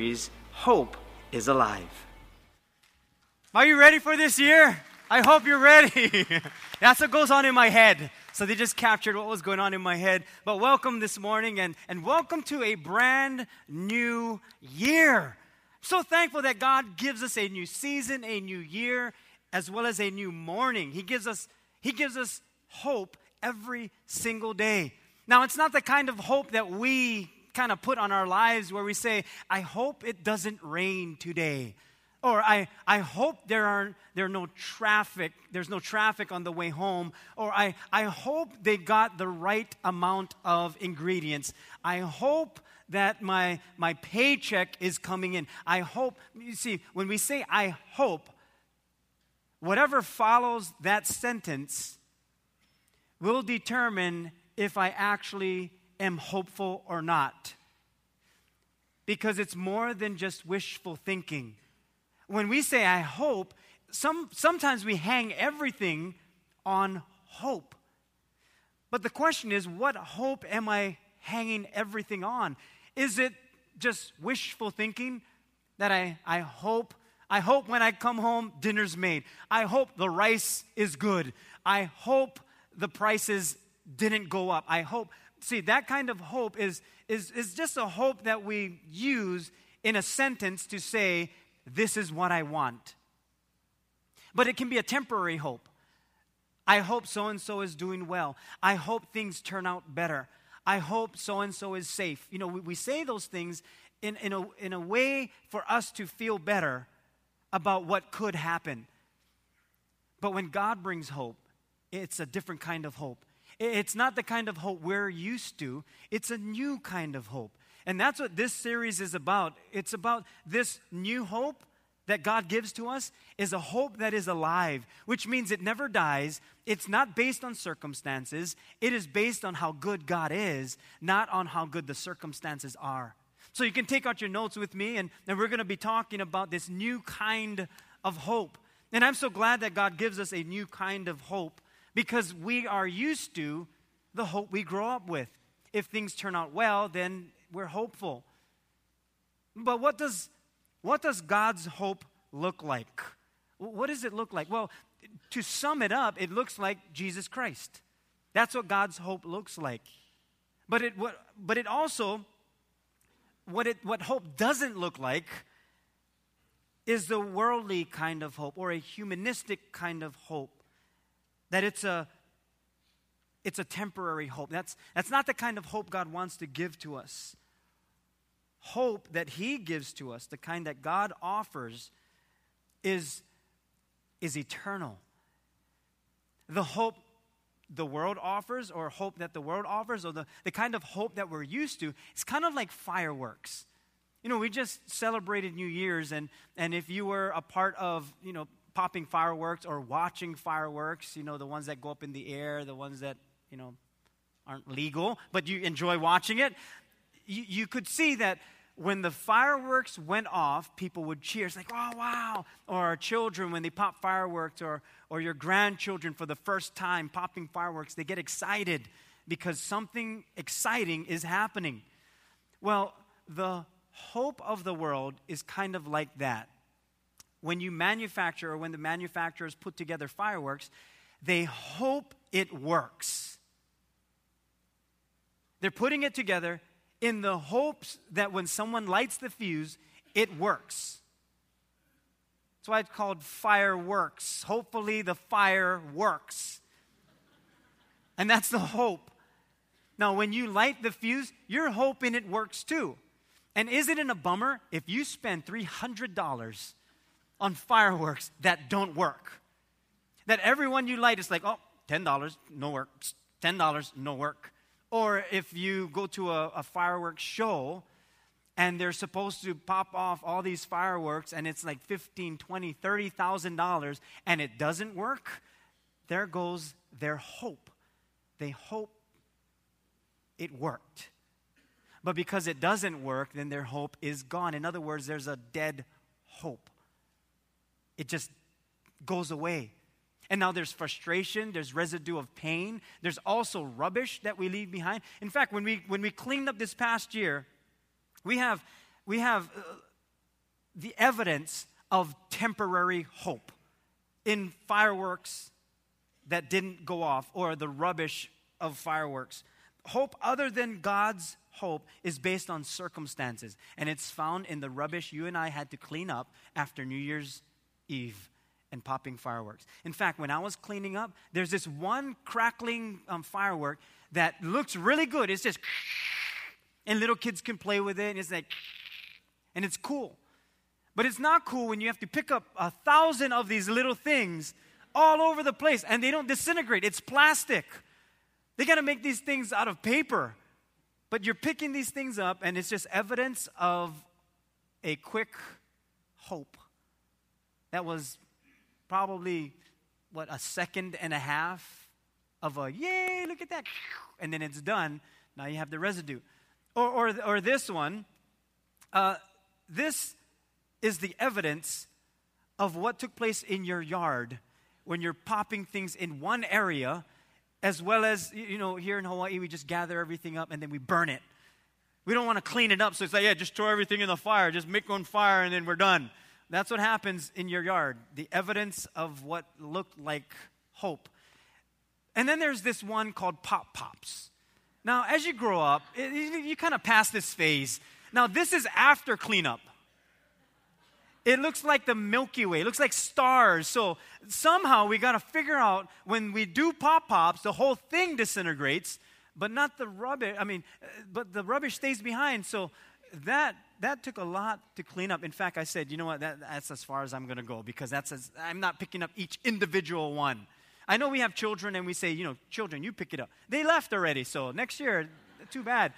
Hope is Alive. Are you ready for this year? I hope you're ready. That's what goes on in my head. So they just captured what was going on in my head. But welcome this morning and, and welcome to a brand new year. so thankful that God gives us a new season, a new year, as well as a new morning. He gives us, he gives us hope every single day. Now, it's not the kind of hope that we kind of put on our lives where we say, I hope it doesn't rain today. Or I, I hope there are there are no traffic, there's no traffic on the way home. Or I, I hope they got the right amount of ingredients. I hope that my my paycheck is coming in. I hope you see, when we say I hope, whatever follows that sentence will determine if I actually am hopeful or not. Because it's more than just wishful thinking. When we say, I hope, some, sometimes we hang everything on hope. But the question is, what hope am I hanging everything on? Is it just wishful thinking that I, I hope I hope when I come home dinner's made. I hope the rice is good. I hope the prices didn't go up. I hope see, that kind of hope is, is, is just a hope that we use in a sentence to say, This is what I want. But it can be a temporary hope. I hope so and so is doing well. I hope things turn out better. I hope so and so is safe. You know, we, we say those things in, in, a, in a way for us to feel better about what could happen. But when God brings hope, it's a different kind of hope. It's not the kind of hope we're used to, it's a new kind of hope. And that's what this series is about. It's about this new hope that God gives to us is a hope that is alive, which means it never dies. It's not based on circumstances. It is based on how good God is, not on how good the circumstances are. So you can take out your notes with me, and, we're going to be talking about this new kind of hope. And I'm so glad that God gives us a new kind of hope because we are used to the hope we grow up with. If things turn out well, then we're hopeful. But what does, what does God's hope look like? What does it look like? Well, to sum it up, it looks like Jesus Christ. That's what God's hope looks like. But it, what, but it also, what, it, what hope doesn't look like is the worldly kind of hope or a humanistic kind of hope that it's a it's a temporary hope. That's, that's not the kind of hope God wants to give to us. Hope that He gives to us, the kind that God offers, is, is eternal. The hope the world offers, or hope that the world offers, or the, the kind of hope that we're used to, it's kind of like fireworks. You know, we just celebrated New Year's, and, and if you were a part of, you know, popping fireworks or watching fireworks, you know, the ones that go up in the air, the ones that, you know, aren't legal, but you enjoy watching it, you, you could see that when the fireworks went off, people would cheer. It's like, oh, wow. Or our children, when they pop fireworks, or, or your grandchildren for the first time popping fireworks, they get excited because something exciting is happening. Well, the hope of the world is kind of like that when you manufacture or when the manufacturers put together fireworks, they hope it works. They're putting it together in the hopes that when someone lights the fuse, it works. That's why it's called fireworks. Hopefully, the fire works. And that's the hope. Now, when you light the fuse, you're hoping it works too. And isn't it a bummer if you spend $300 on fireworks that don't work. That everyone you light is like, oh, $10, no work. $10, no work. Or if you go to a, a fireworks show and they're supposed to pop off all these fireworks and it's like 15, 20, 30,000 dollars and it doesn't work, there goes their hope. They hope it worked. But because it doesn't work, then their hope is gone. In other words, there's a dead hope it just goes away. And now there's frustration, there's residue of pain, there's also rubbish that we leave behind. In fact, when we when we cleaned up this past year, we have we have uh, the evidence of temporary hope in fireworks that didn't go off or the rubbish of fireworks. Hope other than God's hope is based on circumstances, and it's found in the rubbish you and I had to clean up after New Year's Eve and popping fireworks. In fact, when I was cleaning up, there's this one crackling um, firework that looks really good. It's just, and little kids can play with it, and it's like, and it's cool. But it's not cool when you have to pick up a thousand of these little things all over the place and they don't disintegrate. It's plastic. They got to make these things out of paper. But you're picking these things up and it's just evidence of a quick hope. That was probably, what, a second and a half of a, yay, look at that. And then it's done. Now you have the residue. Or, or, or this one. Uh, this is the evidence of what took place in your yard when you're popping things in one area, as well as, you know, here in Hawaii, we just gather everything up and then we burn it. We don't want to clean it up, so it's like, yeah, just throw everything in the fire, just make one fire, and then we're done. That's what happens in your yard the evidence of what looked like hope. And then there's this one called Pop Pops. Now, as you grow up, it, you, kind of pass this phase. Now, this is after cleanup. It looks like the Milky Way. It looks like stars. So somehow we got to figure out when we do pop pops, the whole thing disintegrates, but not the rubbish. I mean, uh, but the rubbish stays behind. So that that took a lot to clean up. In fact, I said, you know what? That, that's as far as I'm going to go because that's as, I'm not picking up each individual one. I know we have children and we say, you know, children, you pick it up. They left already, so next year, too bad.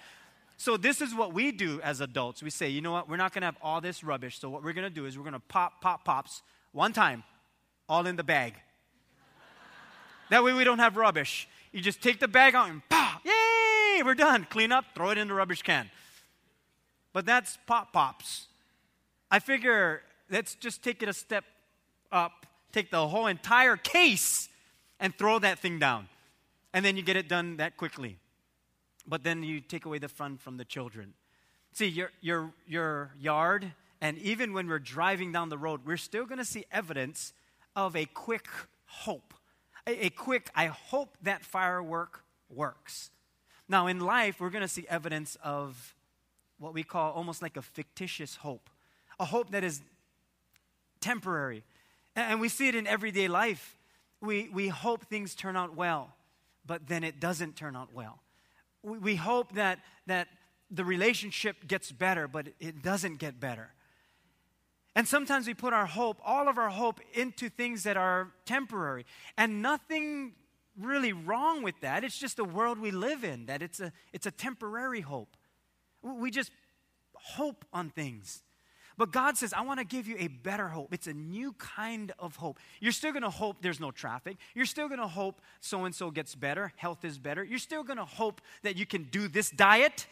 So, this is what we do as adults. We say, you know what, we're not going to have all this rubbish. So, what we're going to do is we're going to pop, pop, pops one time, all in the bag. that way we don't have rubbish. You just take the bag out and pop, yay, we're done. Clean up, throw it in the rubbish can. But that's pop pops. I figure let's just take it a step up, take the whole entire case and throw that thing down. And then you get it done that quickly but then you take away the fun from the children. See, your, your, your yard, and even when we're driving down the road, we're still going to see evidence of a quick hope. A, a quick, I hope that firework works. Now, in life, we're going to see evidence of what we call almost like a fictitious hope, a hope that is temporary. And we see it in everyday life. We, we hope things turn out well, but then it doesn't turn out well we hope that, that the relationship gets better, but it doesn't get better. And sometimes we put our hope, all of our hope, into things that are temporary. And nothing really wrong with that. It's just the world we live in, that it's a, it's a temporary hope. We just hope on things. But God says, I want to give you a better hope. It's a new kind of hope. You're still going to hope there's no traffic. You're still going to hope so and so gets better, health is better. You're still going to hope that you can do this diet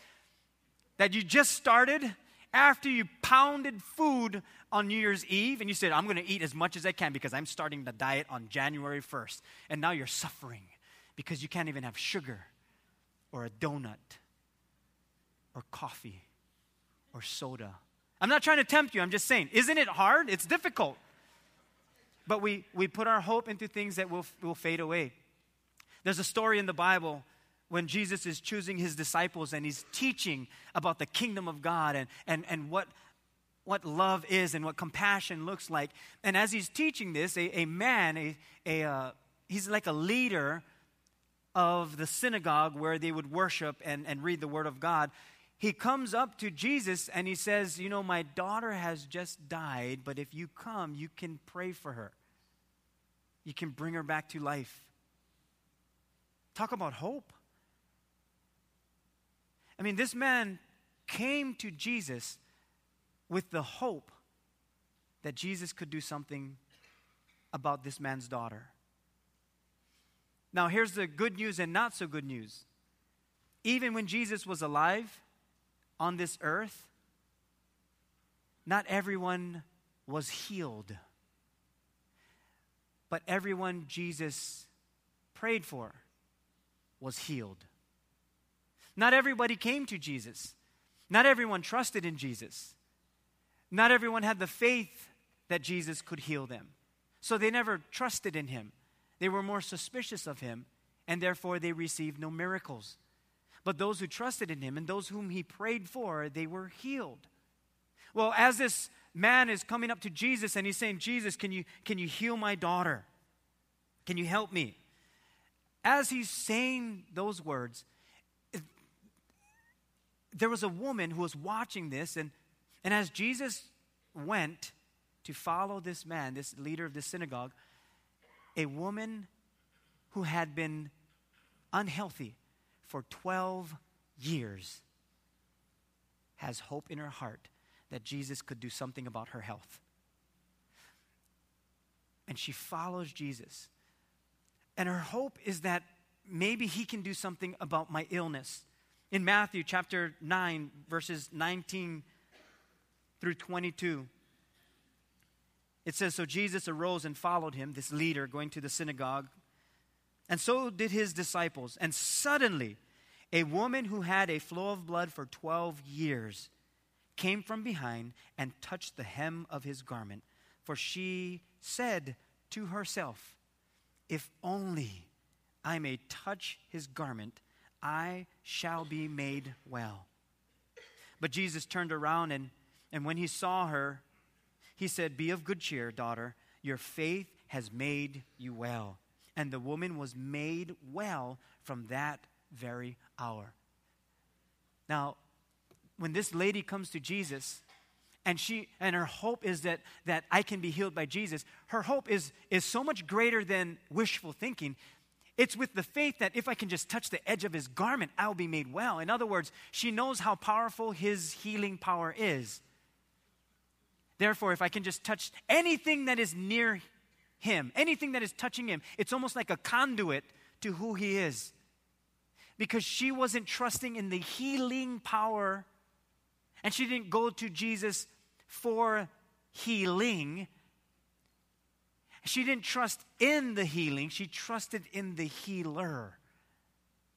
that you just started after you pounded food on New Year's Eve and you said, I'm going to eat as much as I can because I'm starting the diet on January 1st. And now you're suffering because you can't even have sugar or a donut or coffee or soda I'm not trying to tempt you, I'm just saying, isn't it hard? It's difficult. But we, we put our hope into things that will, will fade away. There's a story in the Bible when Jesus is choosing his disciples and he's teaching about the kingdom of God and, and, and what, what love is and what compassion looks like. And as he's teaching this, a, a man, a, a, uh, he's like a leader of the synagogue where they would worship and, and read the word of God he comes up to Jesus and he says, You know, my daughter has just died, but if you come, you can pray for her. You can bring her back to life. Talk about hope. I mean, this man came to Jesus with the hope that Jesus could do something about this man's daughter. Now, here's the good news and not so good news. Even when Jesus was alive, on this earth, not everyone was healed. But everyone Jesus prayed for was healed. Not everybody came to Jesus. Not everyone trusted in Jesus. Not everyone had the faith that Jesus could heal them. So they never trusted in him. They were more suspicious of him, and therefore they received no miracles. But those who trusted in him and those whom he prayed for, they were healed. Well, as this man is coming up to Jesus and he's saying, Jesus, can you, can you heal my daughter? Can you help me? As he's saying those words, there was a woman who was watching this, and, and as Jesus went to follow this man, this leader of the synagogue, a woman who had been unhealthy for 12 years has hope in her heart that Jesus could do something about her health. And she follows Jesus. And her hope is that maybe he can do something about my illness. In Matthew chapter 9, verses 19 through 22, it says So Jesus arose and followed him, this leader going to the synagogue, and so did his disciples. And suddenly, a woman who had a flow of blood for 12 years came from behind and touched the hem of his garment. For she said to herself, If only I may touch his garment, I shall be made well. But Jesus turned around, and, and when he saw her, he said, Be of good cheer, daughter. Your faith has made you well. And the woman was made well from that very hour. Now, when this lady comes to Jesus, and she and her hope is that that I can be healed by Jesus. Her hope is is so much greater than wishful thinking. It's with the faith that if I can just touch the edge of his garment, I'll be made well. In other words, she knows how powerful his healing power is. Therefore, if I can just touch anything that is near him, anything that is touching him, it's almost like a conduit to who he is. Because she wasn't trusting in the healing power, and she didn't go to Jesus for healing. She didn't trust in the healing, she trusted in the healer.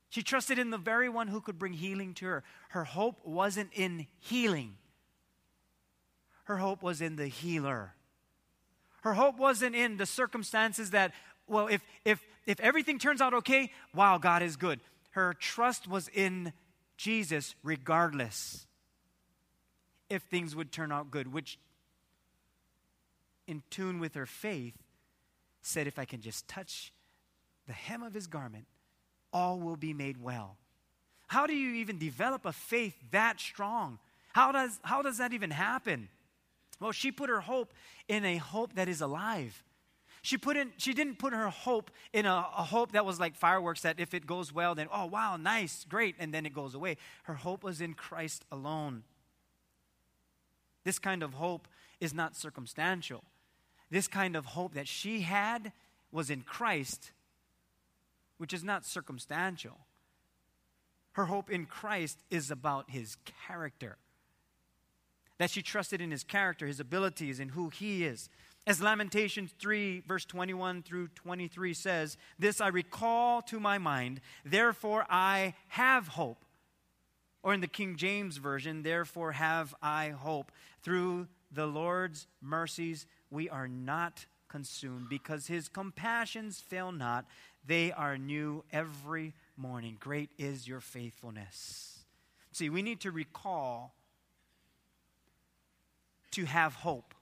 She trusted in the very one who could bring healing to her. Her hope wasn't in healing, her hope was in the healer. Her hope wasn't in the circumstances that, well, if, if, if everything turns out okay, wow, God is good. Her trust was in Jesus regardless if things would turn out good, which, in tune with her faith, said, If I can just touch the hem of his garment, all will be made well. How do you even develop a faith that strong? How does, how does that even happen? Well, she put her hope in a hope that is alive. She, put in, she didn't put her hope in a, a, hope that was like fireworks that if it goes well, then, oh, wow, nice, great, and then it goes away. Her hope was in Christ alone. This kind of hope is not circumstantial. This kind of hope that she had was in Christ, which is not circumstantial. Her hope in Christ is about his character that she trusted in his character, his abilities, and who he is. As Lamentations 3, verse 21 through 23 says, This I recall to my mind, therefore I have hope. Or in the King James Version, therefore have I hope. Through the Lord's mercies we are not consumed, because his compassions fail not. They are new every morning. Great is your faithfulness. See, we need to recall to have hope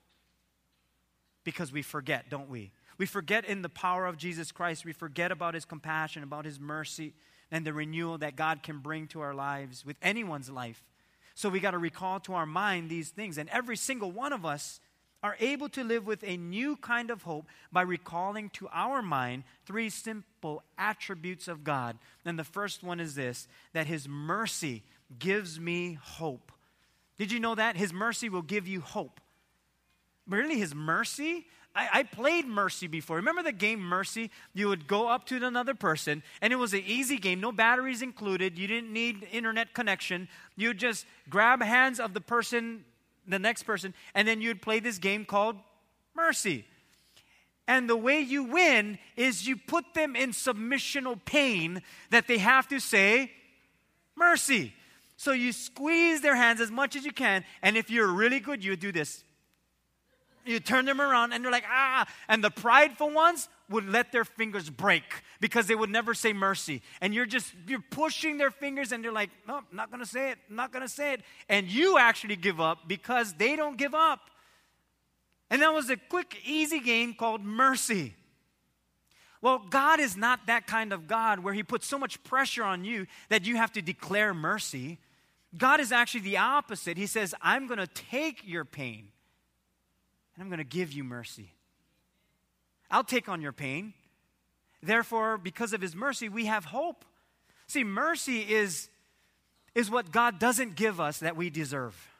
because we forget, don't we? We forget in the power of Jesus Christ. We forget about his compassion, about his mercy, and the renewal that God can bring to our lives with anyone's life. So we got to recall to our mind these things. And every single one of us are able to live with a new kind of hope by recalling to our mind three simple attributes of God. And the first one is this that his mercy gives me hope. Did you know that? His mercy will give you hope. Really, His mercy? I, I, played Mercy before. Remember the game Mercy? You would go up to another person, and it was an easy game, no batteries included. You didn't need internet connection. You'd just grab hands of the person, the next person, and then you'd play this game called Mercy. And the way you win is you put them in submissional pain that they have to say, Mercy. So you squeeze their hands as much as you can, and if you're really good, you do this. You turn them around, and they're like, ah. And the prideful ones would let their fingers break because they would never say mercy. And you're just, you're pushing their fingers, and they're like, no, I'm not gonna say it, I'm not gonna say it. And you actually give up because they don't give up. And that was a quick, easy game called mercy. Well, God is not that kind of God where He puts so much pressure on you that you have to declare mercy. God is actually the opposite. He says, I'm going to take your pain and I'm going to give you mercy. I'll take on your pain. Therefore, because of His mercy, we have hope. See, mercy is, is what God doesn't give us that we deserve.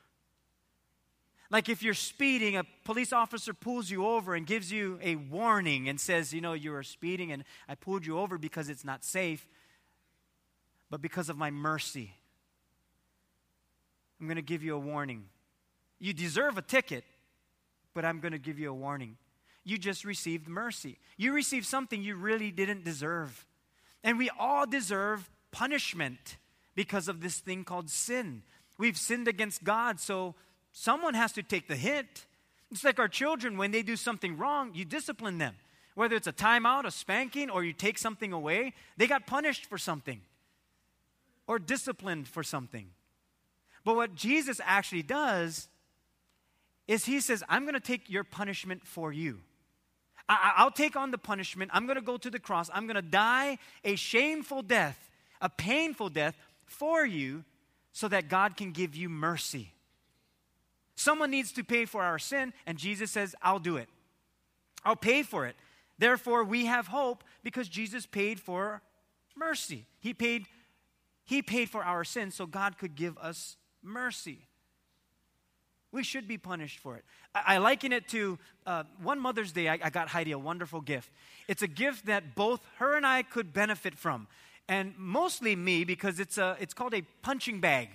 Like if you're speeding, a police officer pulls you over and gives you a warning and says, you know, you are speeding and I pulled you over because it's not safe, but because of my mercy, I'm going to give you a warning. You deserve a ticket, but I'm going to give you a warning. You just received mercy. You received something you really didn't deserve. And we all deserve punishment because of this thing called sin. We've sinned against God, so someone has to take the hit. It's like our children, when they do something wrong, you discipline them. Whether it's a timeout, a spanking, or you take something away, they got punished for something or disciplined for something. But what Jesus actually does is he says, I'm going to take your punishment for you. I, will take on the punishment. I'm going to go to the cross. I'm going to die a shameful death, a painful death for you so that God can give you mercy. Someone needs to pay for our sin, and Jesus says, I'll do it. I'll pay for it. Therefore, we have hope because Jesus paid for mercy. He paid, he paid for our sins so God could give us mercy. We should be punished for it. I, I liken it to uh, one Mother's Day, I, I got Heidi a wonderful gift. It's a gift that both her and I could benefit from, and mostly me because it's, a, it's called a punching bag.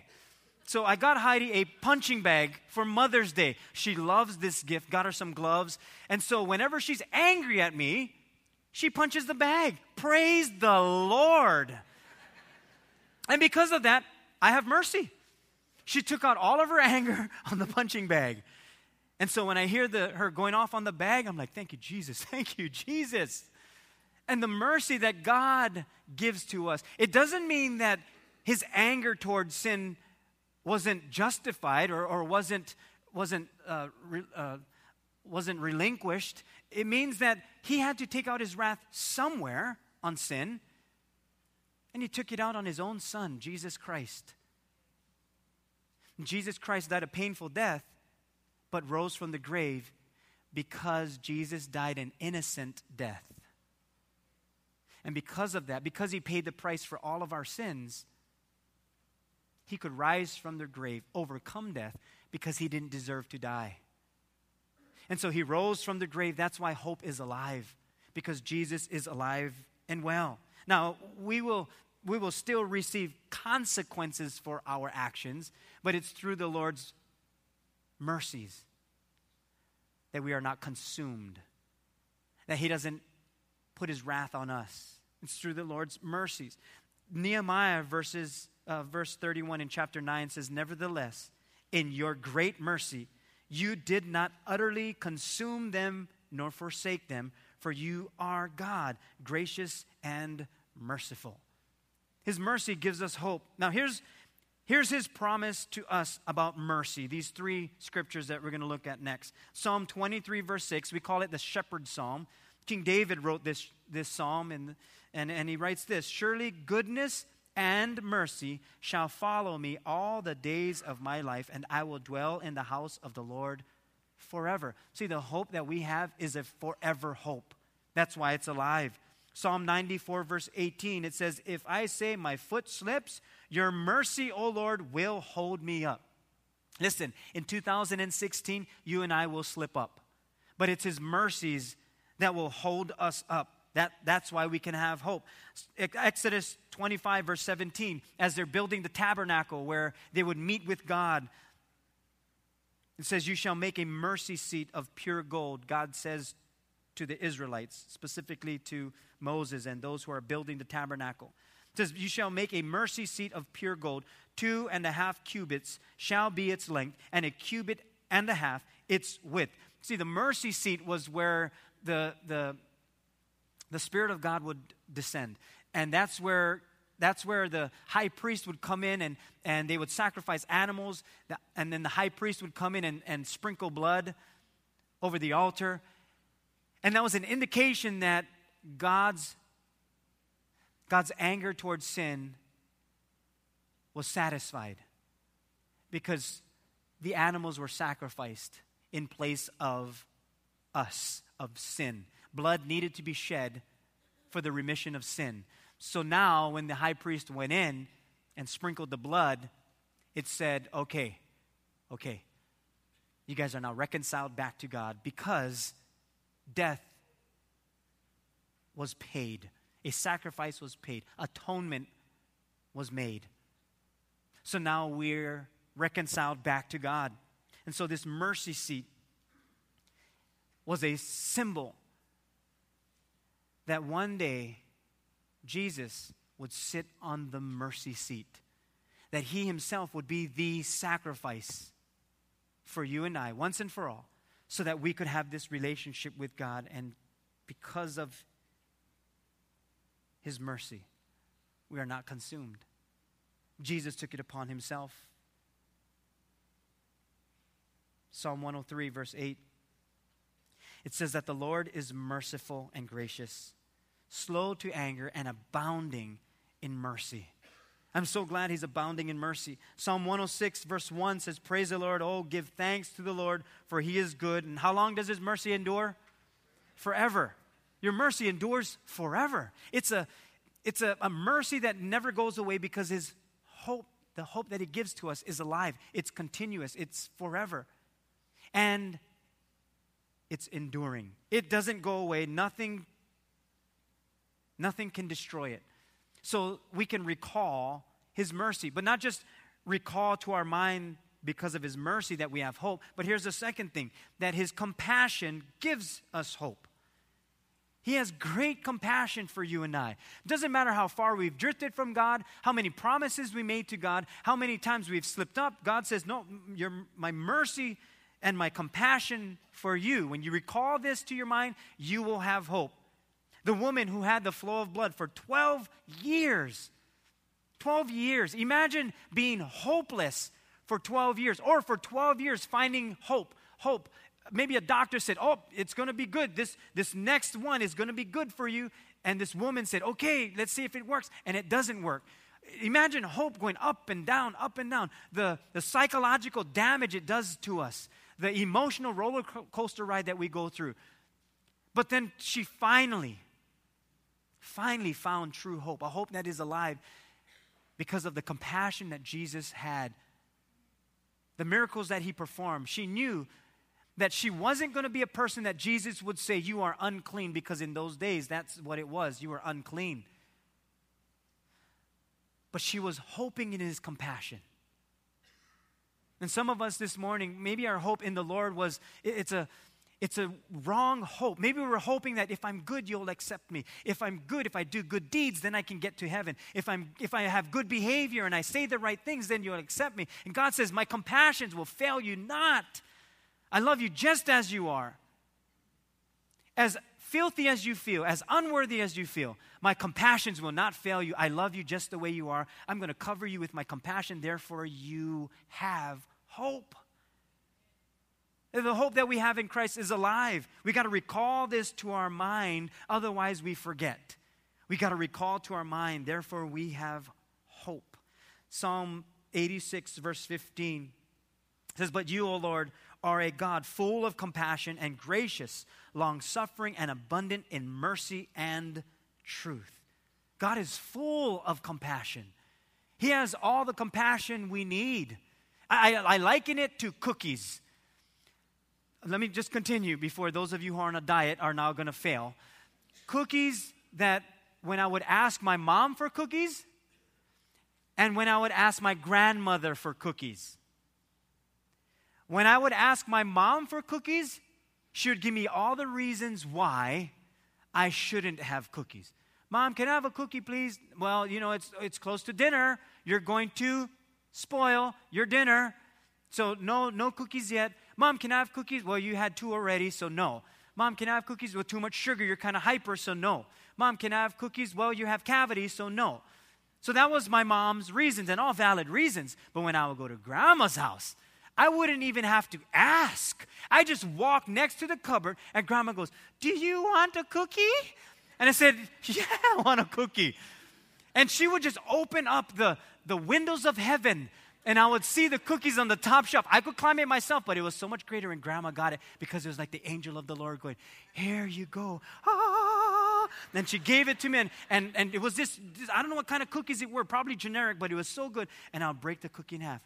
So I got Heidi a punching bag for Mother's Day. She loves this gift, got her some gloves. And so whenever she's angry at me, she punches the bag. Praise the Lord. And because of that, I have mercy. She took out all of her anger on the punching bag. And so when I hear the, her going off on the bag, I'm like, thank you, Jesus. Thank you, Jesus. And the mercy that God gives to us, it doesn't mean that his anger towards sin wasn't justified or, or wasn't, wasn't, uh, re, uh, wasn't relinquished, it means that he had to take out his wrath somewhere on sin, and he took it out on his own son, Jesus Christ. Jesus Christ died a painful death, but rose from the grave because Jesus died an innocent death. And because of that, because he paid the price for all of our sins, he could rise from the grave, overcome death, because he didn't deserve to die. And so he rose from the grave. That's why hope is alive, because Jesus is alive and well. Now, we will, we will still receive consequences for our actions, but it's through the Lord's mercies that we are not consumed, that he doesn't put his wrath on us. It's through the Lord's mercies. Nehemiah verses uh, verse 31 in chapter 9 says, Nevertheless, in your great mercy, you did not utterly consume them nor forsake them, for you are God, gracious and merciful. His mercy gives us hope. Now, here's, here's his promise to us about mercy. These three scriptures that we're going to look at next. Psalm 23, verse 6, we call it the shepherd psalm. King David wrote this, this psalm, and, and, and he writes this Surely goodness and mercy shall follow me all the days of my life, and I will dwell in the house of the Lord forever. See, the hope that we have is a forever hope. That's why it's alive. Psalm 94, verse 18, it says, If I say my foot slips, your mercy, O Lord, will hold me up. Listen, in 2016, you and I will slip up, but it's His mercies that will hold us up. That, that's why we can have hope. Exodus 25, verse 17, as they're building the tabernacle where they would meet with God, it says, You shall make a mercy seat of pure gold. God says to the Israelites, specifically to Moses and those who are building the tabernacle. It says, You shall make a mercy seat of pure gold. Two and a half cubits shall be its length, and a cubit and a half its width. See, the mercy seat was where the, the, the Spirit of God would descend. And that's where that's where the high priest would come in and, and they would sacrifice animals, and then the high priest would come in and, and sprinkle blood over the altar. And that was an indication that God's, God's anger towards sin was satisfied because the animals were sacrificed in place of us, of sin. Blood needed to be shed for the remission of sin. So now, when the high priest went in and sprinkled the blood, it said, okay, okay, you guys are now reconciled back to God because death was paid, a sacrifice was paid, atonement was made. So now we're reconciled back to God. And so this mercy seat was a symbol that one day Jesus would sit on the mercy seat, that he himself would be the sacrifice for you and I, once and for all, so that we could have this relationship with God. And because of his mercy, we are not consumed. Jesus took it upon himself. Psalm 103, verse 8. It says that the Lord is merciful and gracious slow to anger, and abounding in mercy. I'm so glad he's abounding in mercy. Psalm 106, verse 1 says, Praise the Lord. Oh, give thanks to the Lord, for he is good. And how long does his mercy endure? Forever. Your mercy endures forever. It's a, it's a, a mercy that never goes away because his hope, the hope that he gives to us, is alive. It's continuous, it's forever. And it's enduring. It doesn't go away. Nothing Nothing can destroy it. So we can recall his mercy, but not just recall to our mind because of his mercy that we have hope, but here's the second thing that his compassion gives us hope. He has great compassion for you and I. Doesn't matter how far we've drifted from God, how many promises we made to God, how many times we've slipped up. God says, No, your, my mercy and my compassion for you, when you recall this to your mind, you will have hope the woman who had the flow of blood for 12 years. 12 years. Imagine being hopeless for 12 years, or for 12 years finding hope. Hope. Maybe a doctor said, Oh, it's going to be good. This, this next one is going to be good for you. And this woman said, Okay, let's see if it works. And it doesn't work. Imagine hope going up and down, up and down. The, the psychological damage it does to us, the emotional roller coaster ride that we go through. But then she finally, finally found true hope, a hope that is alive because of the compassion that Jesus had, the miracles that he performed. She knew that she wasn't going to be a person that Jesus would say, You are unclean, because in those days, that's what it was. You were unclean. But she was hoping in his compassion. And some of us this morning, maybe our hope in the Lord was it's a it's a wrong hope. Maybe we're hoping that if I'm good, you'll accept me. If I'm good, if I do good deeds, then I can get to heaven. If, I'm, if I have good behavior and I say the right things, then you'll accept me. And God says, My compassions will fail you not. I love you just as you are. As filthy as you feel, as unworthy as you feel, my compassions will not fail you. I love you just the way you are. I'm going to cover you with my compassion. Therefore, you have hope. The hope that we have in Christ is alive. We got to recall this to our mind, otherwise, we forget. We got to recall to our mind, therefore, we have hope. Psalm 86, verse 15 says, But you, O Lord, are a God full of compassion and gracious, long suffering, and abundant in mercy and truth. God is full of compassion. He has all the compassion we need. I, I, I liken it to cookies let me just continue before those of you who are on a diet are now going to fail. Cookies that when I would ask my mom for cookies and when I would ask my grandmother for cookies. When I would ask my mom for cookies, she would give me all the reasons why I shouldn't have cookies. Mom, can I have a cookie, please? Well, you know, it's, it's close to dinner. You're going to spoil your dinner. So, no, no cookies yet. Mom, can I have cookies? Well, you had two already, so no. Mom, can I have cookies with too much sugar? You're kind of hyper, so no. Mom, can I have cookies? Well, you have cavities, so no. So that was my mom's reasons, and all valid reasons. But when I would go to grandma's house, I wouldn't even have to ask. I just walk next to the cupboard, and grandma goes, Do you want a cookie? And I said, Yeah, I want a cookie. And she would just open up the, the windows of heaven and I would see the cookies on the top shelf. I could climb it myself, but it was so much greater when grandma got it because it was like the angel of the Lord going, Here you go. Ah. Then she gave it to me, and, and, and it was this, this, I don't know what kind of cookies it were, probably generic, but it was so good. And I'll break the cookie in half.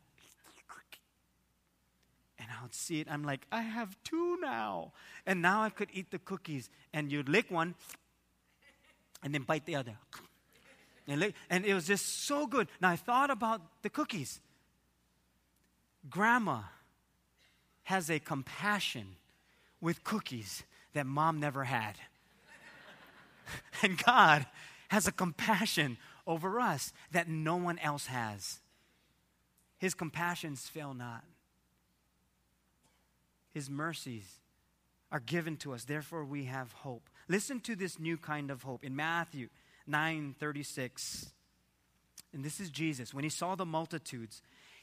And I would see it. I'm like, I have two now. And now I could eat the cookies. And you'd lick one and then bite the other. And, lick, and it was just so good. Now I thought about the cookies grandma has a compassion with cookies that mom never had. and God has a compassion over us that no one else has. His compassions fail not. His mercies are given to us, therefore we have hope. Listen to this new kind of hope in Matthew 9:36. And this is Jesus. When he saw the multitudes,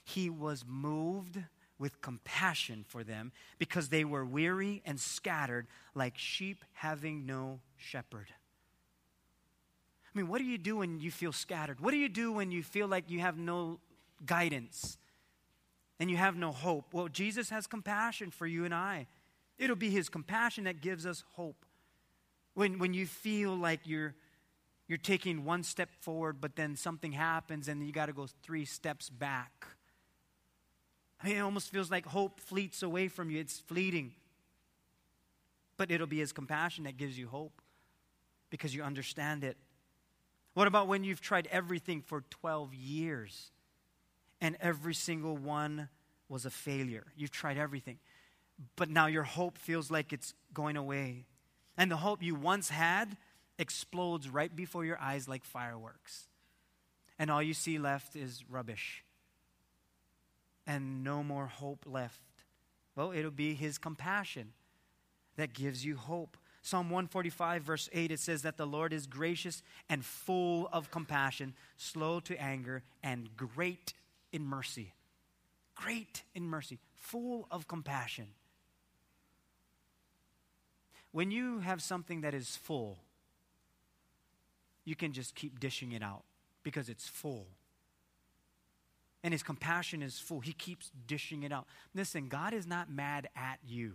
he was moved with compassion for them because they were weary and scattered like sheep having no shepherd. I mean, what do you do when you feel scattered? What do you do when you feel like you have no guidance and you have no hope? Well, Jesus has compassion for you and I. It'll be his compassion that gives us hope. When, when you feel like you're, you're taking one step forward, but then something happens and you got to go three steps back. I mean, it almost feels like hope fleets away from you. It's fleeting. But it'll be His compassion that gives you hope because you understand it. What about when you've tried everything for 12 years and every single one was a failure? You've tried everything, but now your hope feels like it's going away. And the hope you once had explodes right before your eyes like fireworks. And all you see left is rubbish and no more hope left. Well, it'll be his compassion that gives you hope. Psalm 145, verse 8, it says that the Lord is gracious and full of compassion, slow to anger, and great in mercy. Great in mercy, full of compassion. When you have something that is full, you can just keep dishing it out because it's full and his compassion is full. He keeps dishing it out. Listen, God is not mad at you.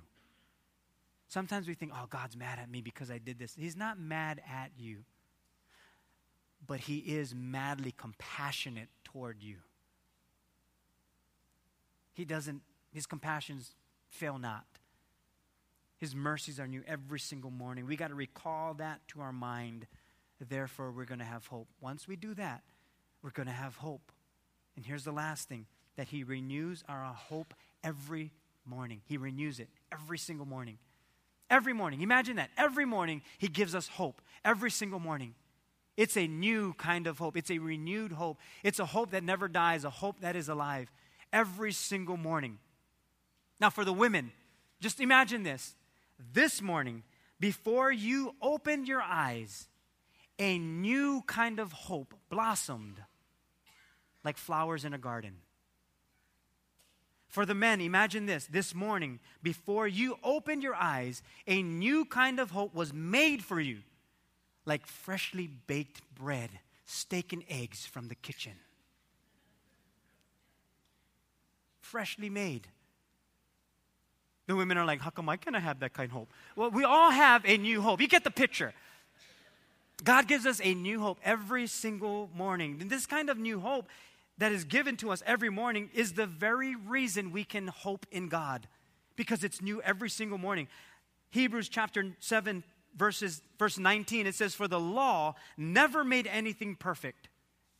Sometimes we think, oh, God's mad at me because I did this. He's not mad at you, but he is madly compassionate toward you. He doesn't, his compassions fail not. His mercies are new every single morning. We got to recall that to our mind. Therefore, we're going to have hope. Once we do that, we're going to have hope. And here's the last thing that He renews our hope every morning. He renews it every single morning. Every morning. Imagine that. Every morning, He gives us hope. Every single morning. It's a new kind of hope. It's a renewed hope. It's a hope that never dies, a hope that is alive every single morning. Now, for the women, just imagine this. This morning, before you opened your eyes, a new kind of hope blossomed like flowers in a garden. For the men, imagine this this morning, before you opened your eyes, a new kind of hope was made for you, like freshly baked bread, steak and eggs from the kitchen. Freshly made. The women are like, How come I cannot have that kind of hope? Well, we all have a new hope. You get the picture. God gives us a new hope every single morning. And this kind of new hope that is given to us every morning is the very reason we can hope in God because it's new every single morning. Hebrews chapter 7 verses verse 19 it says for the law never made anything perfect.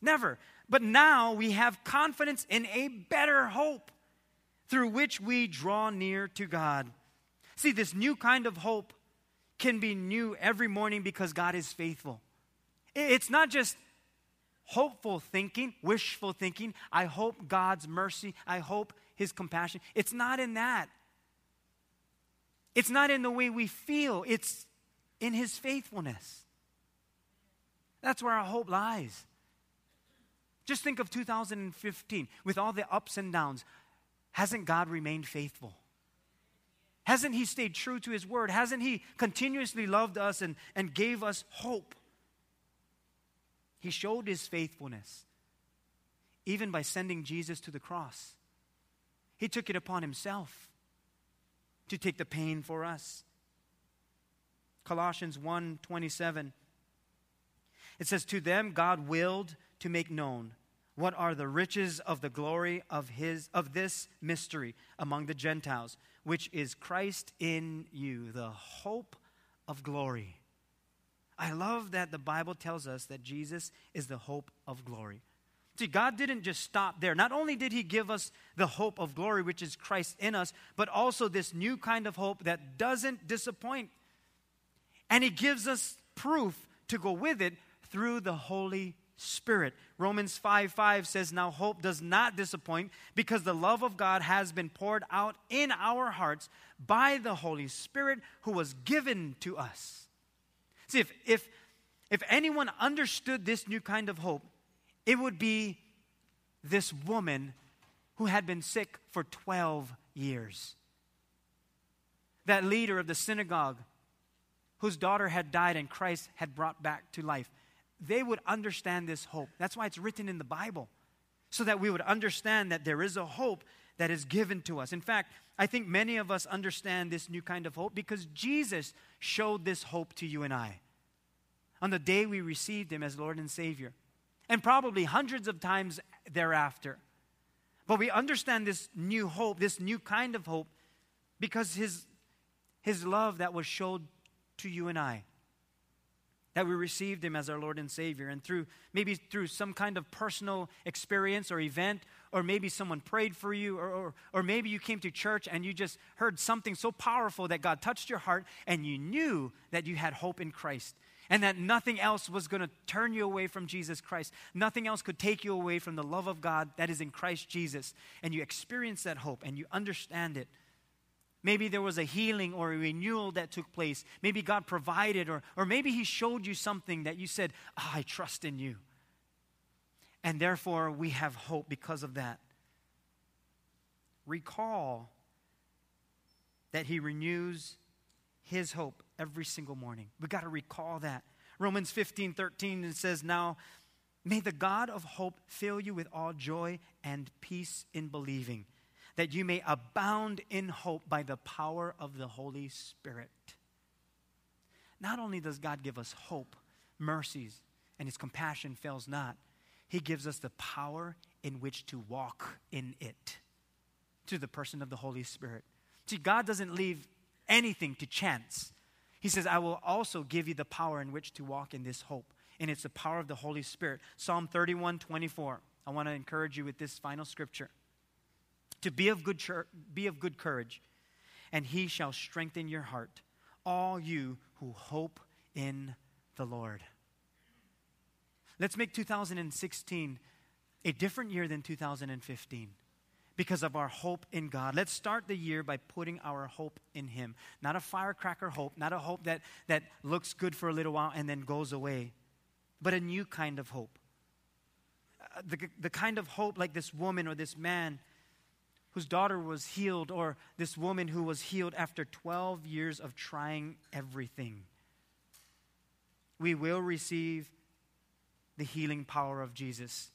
Never. But now we have confidence in a better hope through which we draw near to God. See, this new kind of hope can be new every morning because God is faithful. It's not just hopeful thinking, wishful thinking. I hope God's mercy, I hope His compassion. It's not in that. It's not in the way we feel, it's in His faithfulness. That's where our hope lies. Just think of 2015 with all the ups and downs. Hasn't God remained faithful? Hasn't He stayed true to His word? Hasn't He continuously loved us and, and gave us hope? He showed His faithfulness even by sending Jesus to the cross. He took it upon Himself to take the pain for us. Colossians 1 27. It says, To them God willed to make known what are the riches of the glory of his of this mystery among the Gentiles, which is Christ in you, the hope of glory. I love that the Bible tells us that Jesus is the hope of glory. See, God didn't just stop there. Not only did He give us the hope of glory, which is Christ in us, but also this new kind of hope that doesn't disappoint. And He gives us proof to go with it through the Holy Spirit. Romans 5 5 says, Now hope does not disappoint because the love of God has been poured out in our hearts by the Holy Spirit who was given to us. See, if, if, if anyone understood this new kind of hope, it would be this woman who had been sick for 12 years. That leader of the synagogue whose daughter had died and Christ had brought back to life they would understand this hope. That's why it's written in the Bible, so that we would understand that there is a hope that is given to us. In fact, I think many of us understand this new kind of hope because Jesus showed this hope to you and I on the day we received Him as Lord and Savior, and probably hundreds of times thereafter. But we understand this new hope, this new kind of hope, because His, his love that was showed to you and I that we received him as our Lord and Savior. And through maybe through some kind of personal experience or event, or maybe someone prayed for you, or, or, or, maybe you came to church and you just heard something so powerful that God touched your heart and you knew that you had hope in Christ. And that nothing else was going to turn you away from Jesus Christ. Nothing else could take you away from the love of God that is in Christ Jesus. And you experience that hope and you understand it. Maybe there was a healing or a renewal that took place. Maybe God provided, or, or maybe He showed you something that you said, oh, I trust in you. And therefore, we have hope because of that. Recall that He renews His hope every single morning. We've got to recall that. Romans 15 13, it says, Now may the God of hope fill you with all joy and peace in believing that you may abound in hope by the power of the Holy Spirit. Not only does God give us hope, mercies, and his compassion fails not, he gives us the power in which to walk in it to the person of the Holy Spirit. See, God doesn't leave anything to chance. He says, I will also give you the power in which to walk in this hope. And it's the power of the Holy Spirit. Psalm 31 24. I want to encourage you with this final scripture to be of good, be of good courage, and he shall strengthen your heart, all you who hope in the Lord. Let's make 2016 a different year than 2015 because of our hope in God. Let's start the year by putting our hope in Him. Not a firecracker hope, not a hope that, that looks good for a little while and then goes away, but a new kind of hope. Uh, the, the kind of hope like this woman or this man whose daughter was healed, or this woman who was healed after 12 years of trying everything. We will receive the healing power of Jesus,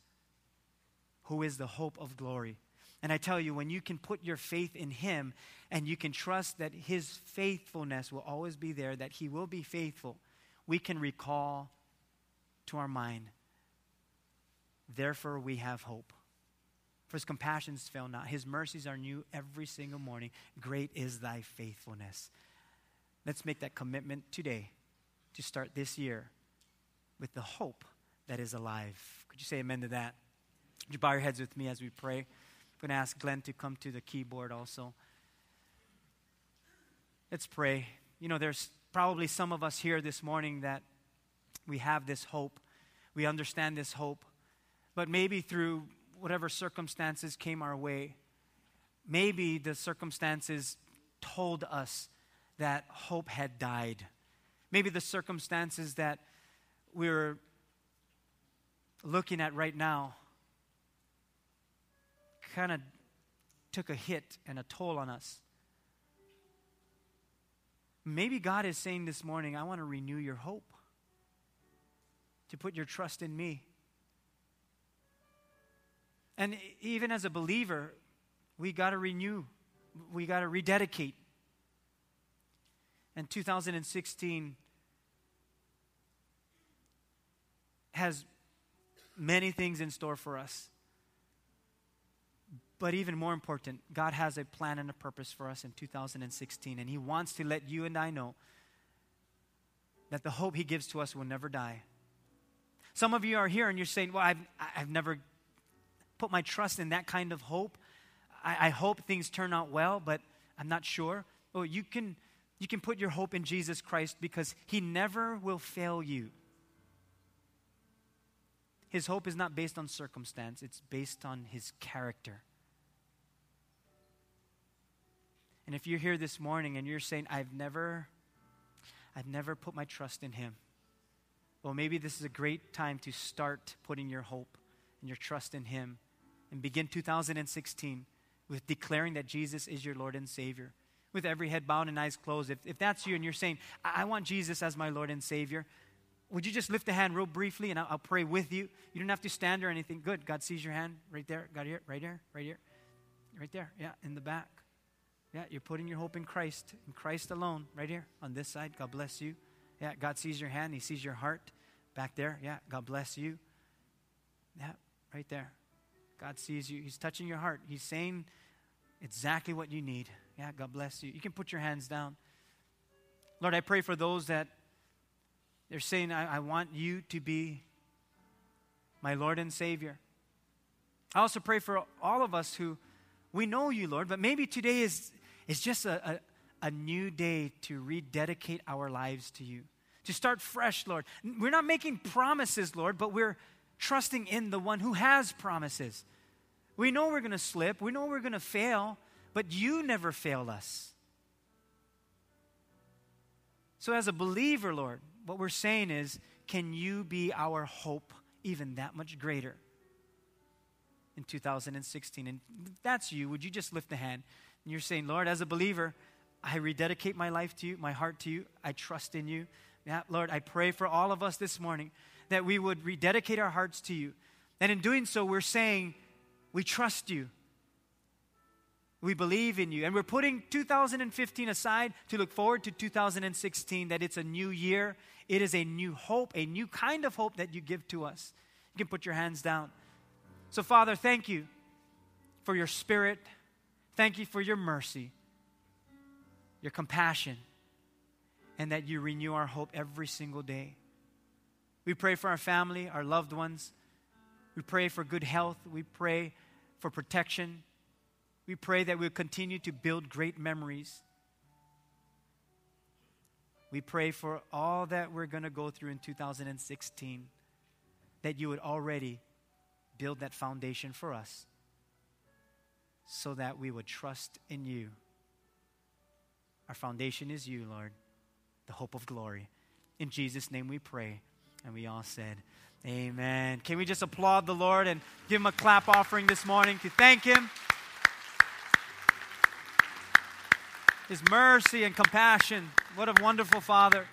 who is the hope of glory. And I tell you, when you can put your faith in Him and you can trust that His faithfulness will always be there, that He will be faithful, we can recall to our mind, therefore we have hope. For his compassions fail not. His mercies are new every single morning. Great is thy faithfulness. Let's make that commitment today to start this year with the hope that is alive. Could you say amen to that? Would you bow your heads with me as we pray? I'm going to ask Glenn to come to the keyboard also. Let's pray. You know, there's probably some of us here this morning that we have this hope we understand this hope. But maybe through whatever circumstances came our way, maybe the circumstances told us that hope had died. Maybe the circumstances that we're looking at right now kind of took a hit and a toll on us. Maybe God is saying this morning, I want to renew your hope, to put your trust in me. And even as a believer, we got to renew, we got to rededicate. And 2016 has many things in store for us. But even more important, God has a plan and a purpose for us in 2016, and He wants to let you and I know that the hope He gives to us will never die. Some of you are here and you're saying, Well, I've, I've never put my trust in that kind of hope. I, I hope things turn out well, but I'm not sure. Well, you can, you can put your hope in Jesus Christ because He never will fail you. His hope is not based on circumstance, it's based on His character. And if you're here this morning and you're saying, I've never, I've never put my trust in him, well, maybe this is a great time to start putting your hope and your trust in him and begin 2016 with declaring that Jesus is your Lord and Savior. With every head bowed and eyes closed. If, if that's you and you're saying, I, I want Jesus as my Lord and Savior, would you just lift a hand real briefly and I'll, I'll, pray with you? You don't have to stand or anything. Good. God sees your hand right there. God here, right here, right here, right there. Yeah, in the back. Yeah, you're putting your hope in Christ, in Christ alone, right here on this side. God bless you. Yeah, God sees your hand, He sees your heart back there. Yeah, God bless you. Yeah, right there. God sees you. He's touching your heart. He's saying exactly what you need. Yeah, God bless you. You can put your hands down. Lord, I pray for those that they're saying, I, I want you to be my Lord and Savior. I also pray for all of us who we know you, Lord, but maybe today is it's just a, a, a new day to rededicate our lives to you, to start fresh, Lord. We're not making promises, Lord, but we're trusting in the one who has promises. We know we're going to slip, we know we're going to fail, but you never fail us. So, as a believer, Lord, what we're saying is, can you be our hope even that much greater in 2016? And that's you. Would you just lift a hand? and you're saying, Lord, as a believer, I rededicate my life to you, my heart to you. I trust in you. Yeah, Lord, I pray for all of us this morning that we would rededicate our hearts to you. And in doing so, we're saying, we trust you. We believe in you. And we're putting 2015 aside to look forward to 2016, that it's a new year. It is a new hope, a new kind of hope that you give to us. You can put your hands down. So, Father, thank you for your spirit. Thank you for your mercy, your compassion, and that you renew our hope every single day. We pray for our family, our loved ones. We pray for good health. We pray for protection. We pray that we'll continue to build great memories. We pray for all that we're going to go through in 2016, that you would already build that foundation for us so that we would trust in you. Our foundation is you, Lord, the hope of glory. In Jesus' name we pray. And we all said, Amen. Can we just applaud the Lord and give him a clap offering this morning to thank him? His mercy and compassion. What a wonderful Father.